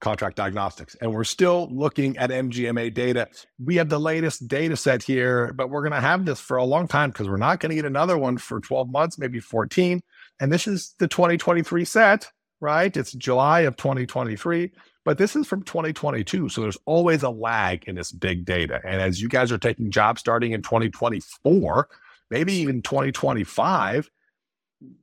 contract diagnostics. And we're still looking at MGMA data. We have the latest data set here, but we're going to have this for a long time because we're not going to get another one for 12 months, maybe 14. And this is the 2023 set, right? It's July of 2023, but this is from 2022. So there's always a lag in this big data. And as you guys are taking jobs starting in 2024, maybe even 2025,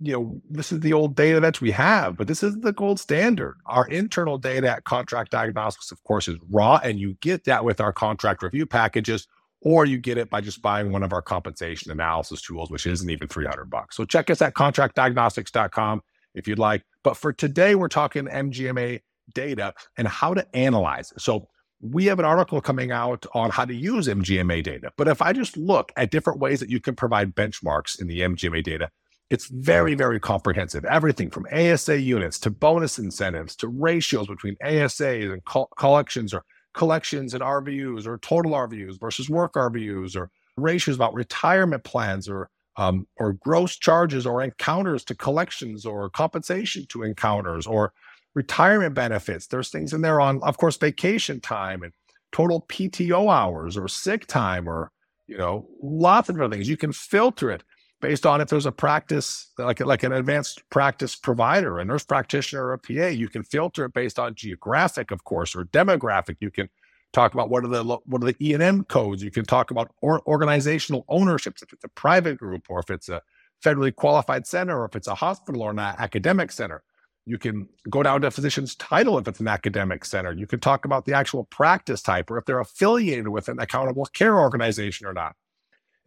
you know, this is the old data that we have, but this is the gold standard. Our internal data at Contract Diagnostics, of course, is raw, and you get that with our contract review packages, or you get it by just buying one of our compensation analysis tools, which isn't even 300 bucks. So check us at contractdiagnostics.com if you'd like. But for today, we're talking MGMA data and how to analyze it. So we have an article coming out on how to use MGMA data. But if I just look at different ways that you can provide benchmarks in the MGMA data, it's very, very comprehensive. Everything from ASA units to bonus incentives to ratios between ASAs and co- collections or collections and RVUs or total RVUs versus work RVUs or ratios about retirement plans or um, or gross charges or encounters to collections or compensation to encounters or retirement benefits. There's things in there on, of course, vacation time and total PTO hours or sick time or you know lots of different things. You can filter it based on if there's a practice like like an advanced practice provider, a nurse practitioner, or a PA. You can filter it based on geographic, of course, or demographic. You can talk about what are the what are the E and M codes. You can talk about or, organizational ownerships if it's a private group or if it's a federally qualified center or if it's a hospital or an academic center. You can go down to physician's title if it's an academic center. You can talk about the actual practice type or if they're affiliated with an accountable care organization or not.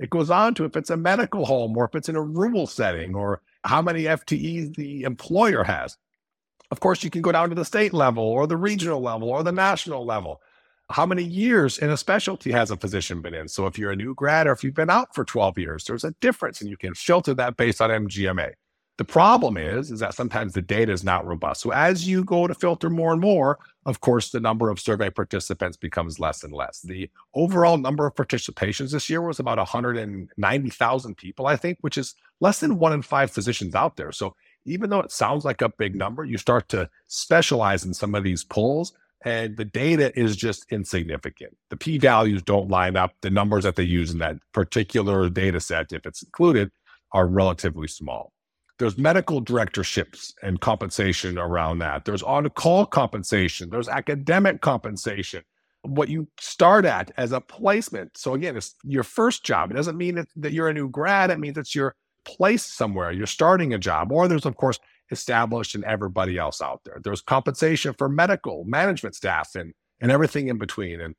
It goes on to if it's a medical home or if it's in a rural setting or how many FTEs the employer has. Of course, you can go down to the state level or the regional level or the national level. How many years in a specialty has a physician been in? So if you're a new grad or if you've been out for 12 years, there's a difference and you can filter that based on MGMA. The problem is, is that sometimes the data is not robust. So as you go to filter more and more, of course, the number of survey participants becomes less and less. The overall number of participations this year was about 190,000 people, I think, which is less than one in five physicians out there. So even though it sounds like a big number, you start to specialize in some of these polls and the data is just insignificant. The p values don't line up. The numbers that they use in that particular data set, if it's included, are relatively small. There's medical directorships and compensation around that. There's on call compensation. There's academic compensation. What you start at as a placement. So, again, it's your first job. It doesn't mean that, you're a new grad, it means it's your place somewhere. You're starting a job. Or there's, of course, established and everybody else out there. There's compensation for medical management staff and, and everything in between. And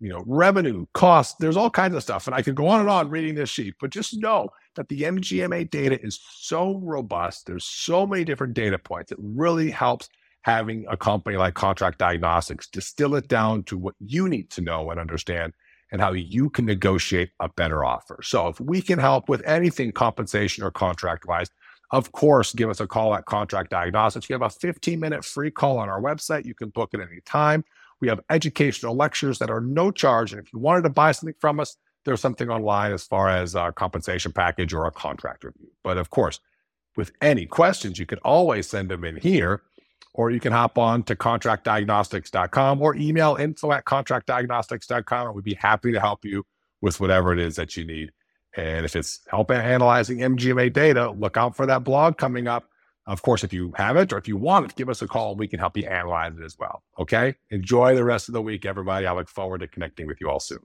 you know, revenue, cost, there's all kinds of stuff. And I could go on and on reading this sheet, but just know that the MGMA data is so robust. There's so many different data points. It really helps having a company like Contract Diagnostics distill it down to what you need to know and understand and how you can negotiate a better offer. So if we can help with anything compensation or contract wise, of course, give us a call at Contract Diagnostics. We have a 15 minute free call on our website. You can book it any time. We have educational lectures that are no charge. And if you wanted to buy something from us, there's something online as far as a compensation package or a contract review. But of course, with any questions, you can always send them in here, or you can hop on to contractdiagnostics.com or email info at contractdiagnostics.com. And we'd be happy to help you with whatever it is that you need. And if it's help analyzing MGMA data, look out for that blog coming up of course, if you have it or if you want it, give us a call. We can help you analyze it as well. Okay. Enjoy the rest of the week, everybody. I look forward to connecting with you all soon.